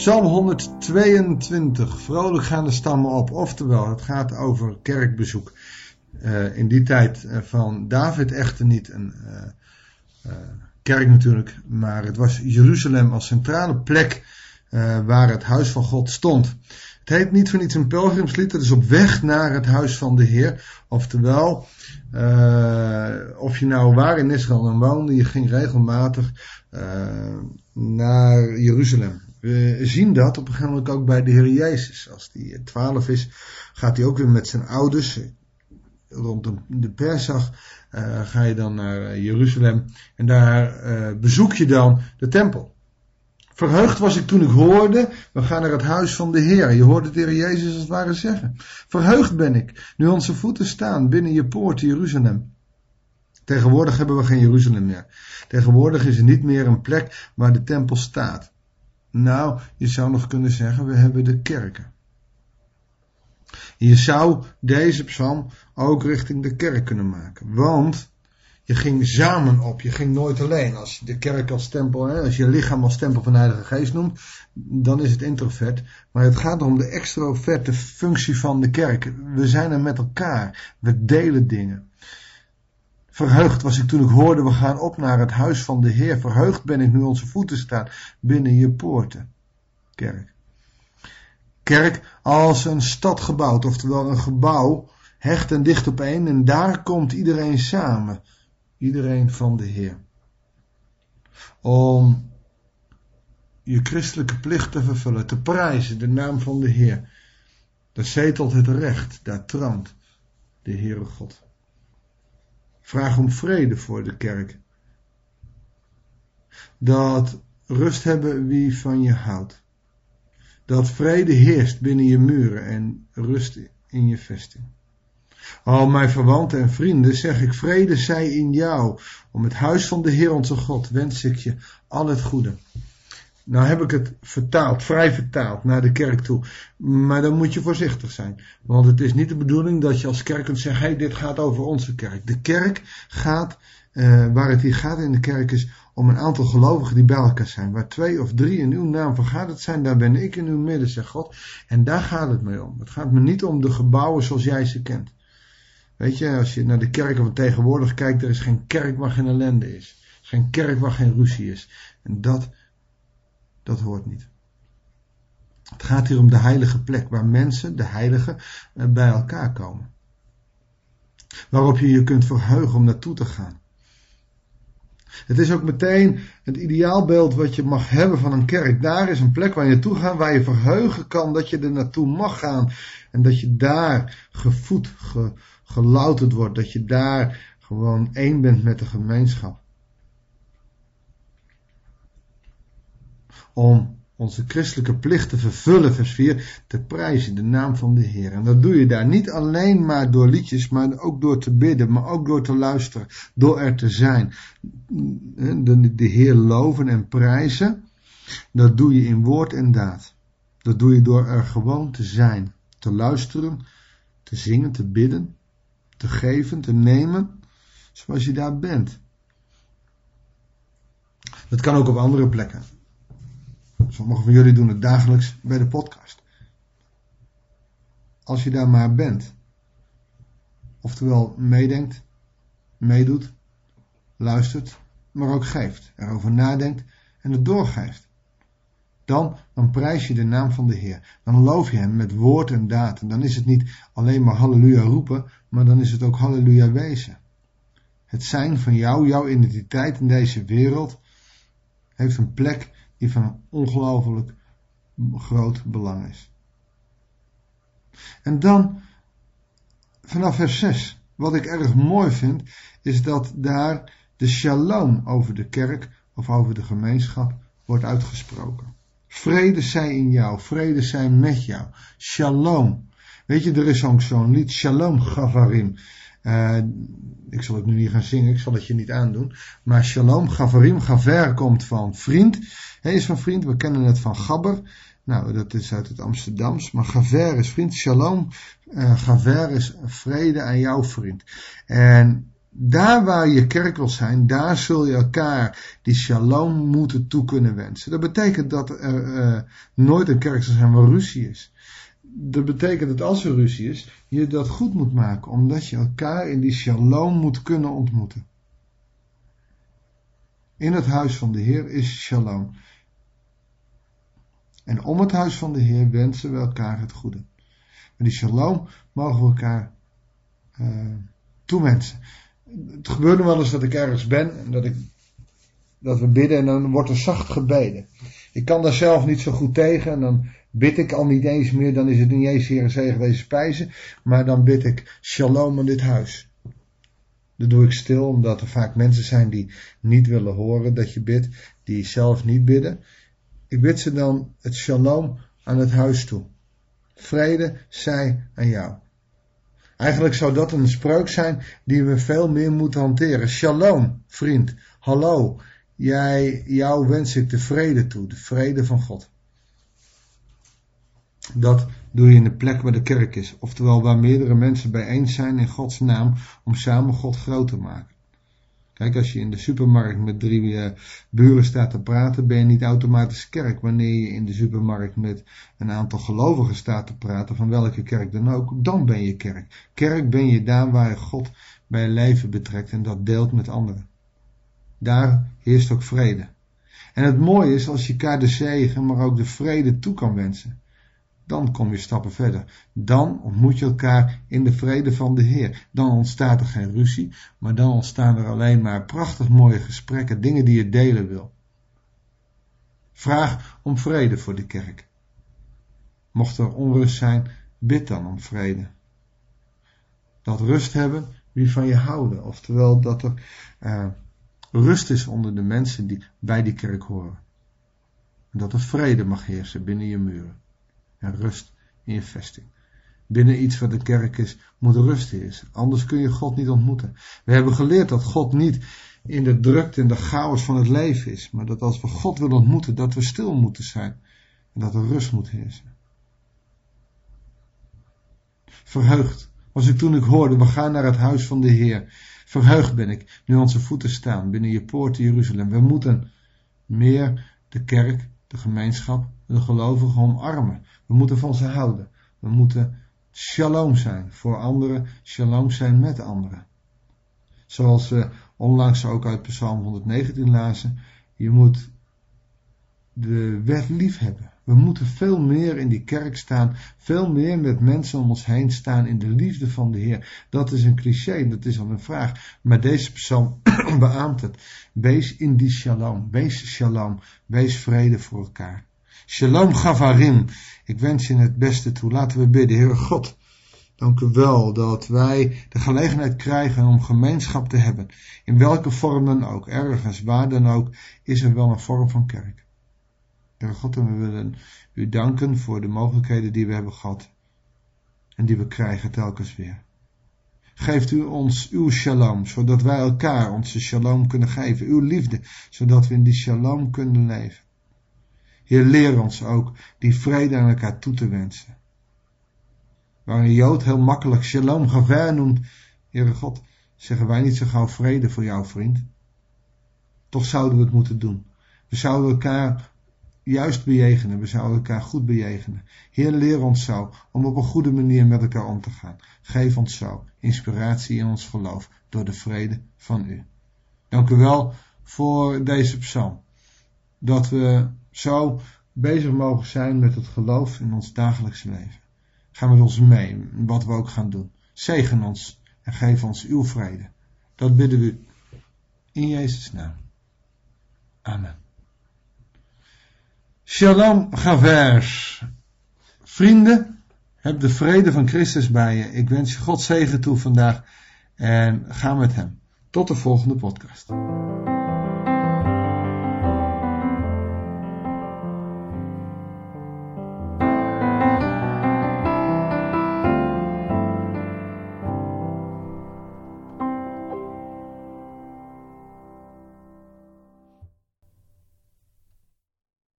Psalm 122. Vrolijk gaan de stammen op. Oftewel, het gaat over kerkbezoek. Uh, in die tijd uh, van David echter niet een uh, kerk natuurlijk, maar het was Jeruzalem als centrale plek waar het huis van God stond. Het heet niet voor niets een pelgrimslied, het is op weg naar het huis van de Heer. Oftewel, of je nou waar in Israël dan woonde, je ging regelmatig naar Jeruzalem. We zien dat op een gegeven moment ook bij de Heer Jezus. Als hij 12 is, gaat hij ook weer met zijn ouders. Rond de Persag uh, ga je dan naar Jeruzalem. En daar bezoek je dan de tempel. Verheugd was ik toen ik hoorde, we gaan naar het huis van de Heer. Je hoort het Heer Jezus als het ware zeggen. Verheugd ben ik, nu onze voeten staan binnen je poort Jeruzalem. Tegenwoordig hebben we geen Jeruzalem meer. Tegenwoordig is er niet meer een plek waar de tempel staat. Nou, je zou nog kunnen zeggen, we hebben de kerken. Je zou deze psalm ook richting de kerk kunnen maken. Want je ging samen op, je ging nooit alleen. Als je de kerk als tempel, hè, als je lichaam als tempel van de Heilige Geest noemt, dan is het introvert. Maar het gaat om de extroverte functie van de kerk. We zijn er met elkaar, we delen dingen. Verheugd was ik toen ik hoorde, we gaan op naar het huis van de Heer. Verheugd ben ik nu onze voeten staan binnen je poorten. Kerk. Kerk als een stad gebouwd, oftewel een gebouw, hecht en dicht op één. En daar komt iedereen samen. Iedereen van de Heer. Om je christelijke plicht te vervullen, te prijzen, de naam van de Heer. Daar zetelt het recht, daar troont de Heere God. Vraag om vrede voor de kerk. Dat rust hebben wie van je houdt. Dat vrede heerst binnen je muren en rust in je vesting. Al mijn verwanten en vrienden zeg ik vrede zij in jou. Om het huis van de Heer onze God wens ik je al het goede. Nou heb ik het vertaald, vrij vertaald naar de kerk toe. Maar dan moet je voorzichtig zijn. Want het is niet de bedoeling dat je als kerk kunt zeggen, hey, dit gaat over onze kerk. De kerk gaat, uh, waar het hier gaat in de kerk is, om een aantal gelovigen die bij elkaar zijn. Waar twee of drie in uw naam vergaderd zijn, daar ben ik in uw midden, zegt God. En daar gaat het mee om. Het gaat me niet om de gebouwen zoals jij ze kent. Weet je, als je naar de kerken van tegenwoordig kijkt, er is geen kerk waar geen ellende is. Geen kerk waar geen ruzie is. En dat dat hoort niet. Het gaat hier om de heilige plek waar mensen, de heiligen, eh, bij elkaar komen. Waarop je je kunt verheugen om naartoe te gaan. Het is ook meteen het ideaalbeeld wat je mag hebben van een kerk. Daar is een plek waar je naartoe gaat, waar je verheugen kan dat je er naartoe mag gaan. En dat je daar gevoed, ge, gelouterd wordt. Dat je daar gewoon één bent met de gemeenschap. Om onze christelijke plicht te vervullen, vers 4, te prijzen, de naam van de Heer. En dat doe je daar niet alleen maar door liedjes, maar ook door te bidden, maar ook door te luisteren, door er te zijn. De, de Heer loven en prijzen, dat doe je in woord en daad. Dat doe je door er gewoon te zijn, te luisteren, te zingen, te bidden, te geven, te nemen, zoals je daar bent. Dat kan ook op andere plekken. Sommigen van jullie doen het dagelijks bij de podcast. Als je daar maar bent. Oftewel meedenkt, meedoet, luistert, maar ook geeft. Erover nadenkt en het doorgeeft. Dan, dan prijs je de naam van de Heer. Dan loof je hem met woord en daad. En dan is het niet alleen maar halleluja roepen, maar dan is het ook halleluja wezen. Het zijn van jou, jouw identiteit in deze wereld, heeft een plek die van ongelooflijk groot belang is. En dan vanaf vers 6. Wat ik erg mooi vind, is dat daar de shalom over de kerk of over de gemeenschap wordt uitgesproken. Vrede zij in jou, vrede zij met jou. Shalom. Weet je, er is zo'n lied, Shalom Gavarim. Uh, ik zal het nu niet gaan zingen, ik zal het je niet aandoen. Maar Shalom, Gavarim, Gaver komt van vriend. Hij is van vriend, we kennen het van Gabber. Nou, dat is uit het Amsterdams. Maar Gaver is vriend. Shalom, uh, Gaver is vrede aan jouw vriend. En daar waar je kerk wil zijn, daar zul je elkaar die shalom moeten toe kunnen wensen. Dat betekent dat er uh, nooit een kerk zal zijn waar ruzie is. Dat betekent dat als er ruzie is, je dat goed moet maken, omdat je elkaar in die shalom moet kunnen ontmoeten. In het huis van de Heer is shalom. En om het huis van de Heer wensen we elkaar het goede. Met die shalom mogen we elkaar uh, toewensen het gebeurt wel eens dat ik ergens ben en dat, ik, dat we bidden en dan wordt er zacht gebeden. Ik kan daar zelf niet zo goed tegen en dan bid ik al niet eens meer, dan is het niet eens Heer zegen deze spijzen, maar dan bid ik shalom aan dit huis. Dat doe ik stil, omdat er vaak mensen zijn die niet willen horen dat je bidt, die zelf niet bidden. Ik bid ze dan het shalom aan het huis toe. Vrede zij aan jou. Eigenlijk zou dat een spreuk zijn die we veel meer moeten hanteren. Shalom, vriend. Hallo. Jij, jou wens ik de vrede toe, de vrede van God. Dat doe je in de plek waar de kerk is, oftewel waar meerdere mensen bijeen zijn in Gods naam om samen God groot te maken. Kijk, als je in de supermarkt met drie uh, buren staat te praten, ben je niet automatisch kerk. Wanneer je in de supermarkt met een aantal gelovigen staat te praten, van welke kerk dan ook, dan ben je kerk. Kerk ben je daar waar je God bij leven betrekt en dat deelt met anderen. Daar heerst ook vrede. En het mooie is als je elkaar de zegen, maar ook de vrede toe kan wensen dan kom je stappen verder. Dan ontmoet je elkaar in de vrede van de Heer. Dan ontstaat er geen ruzie, maar dan ontstaan er alleen maar prachtig mooie gesprekken, dingen die je delen wil. Vraag om vrede voor de kerk. Mocht er onrust zijn, bid dan om vrede. Dat rust hebben wie van je houden, oftewel dat er uh, rust is onder de mensen die bij die kerk horen. En dat er vrede mag heersen binnen je muren en rust in je vesting. Binnen iets wat de kerk is, moet rust heersen. Anders kun je God niet ontmoeten. We hebben geleerd dat God niet in de drukte en de chaos van het leven is, maar dat als we God willen ontmoeten, dat we stil moeten zijn en dat er rust moet heersen. Verheugd was ik toen ik hoorde, we gaan naar het huis van de Heer. Verheugd ben ik, nu onze voeten staan binnen je poorten Jeruzalem. We moeten meer de kerk, de gemeenschap, de gelovigen omarmen. We moeten van ze houden. We moeten shalom zijn voor anderen, shalom zijn met anderen. Zoals we onlangs ook uit Psalm 119 lazen, je moet de wet lief hebben. We moeten veel meer in die kerk staan, veel meer met mensen om ons heen staan in de liefde van de Heer. Dat is een cliché, dat is al een vraag. Maar deze psalm beaamt het. Wees in die shalom, wees shalom, wees vrede voor elkaar. Shalom Gavarim. Ik wens je het beste toe. Laten we bidden. Heere God, dank u wel dat wij de gelegenheid krijgen om gemeenschap te hebben. In welke vorm dan ook, ergens, waar dan ook, is er wel een vorm van kerk. Heere God, en we willen u danken voor de mogelijkheden die we hebben gehad. En die we krijgen telkens weer. Geeft u ons uw shalom, zodat wij elkaar onze shalom kunnen geven. Uw liefde, zodat we in die shalom kunnen leven. Heer, leer ons ook die vrede aan elkaar toe te wensen. Waar een Jood heel makkelijk shalom gaver noemt, Heere God, zeggen wij niet zo gauw vrede voor jou, vriend. Toch zouden we het moeten doen. We zouden elkaar juist bejegenen, we zouden elkaar goed bejegenen. Heer, leer ons zo om op een goede manier met elkaar om te gaan. Geef ons zo inspiratie in ons geloof door de vrede van u. Dank u wel voor deze psalm. Dat we zo bezig mogen zijn met het geloof in ons dagelijkse leven. Ga met ons mee, wat we ook gaan doen. Zegen ons en geef ons uw vrede. Dat bidden we in Jezus' naam. Amen. Shalom Gavers. Vrienden, heb de vrede van Christus bij je. Ik wens je God zegen toe vandaag en ga met hem. Tot de volgende podcast.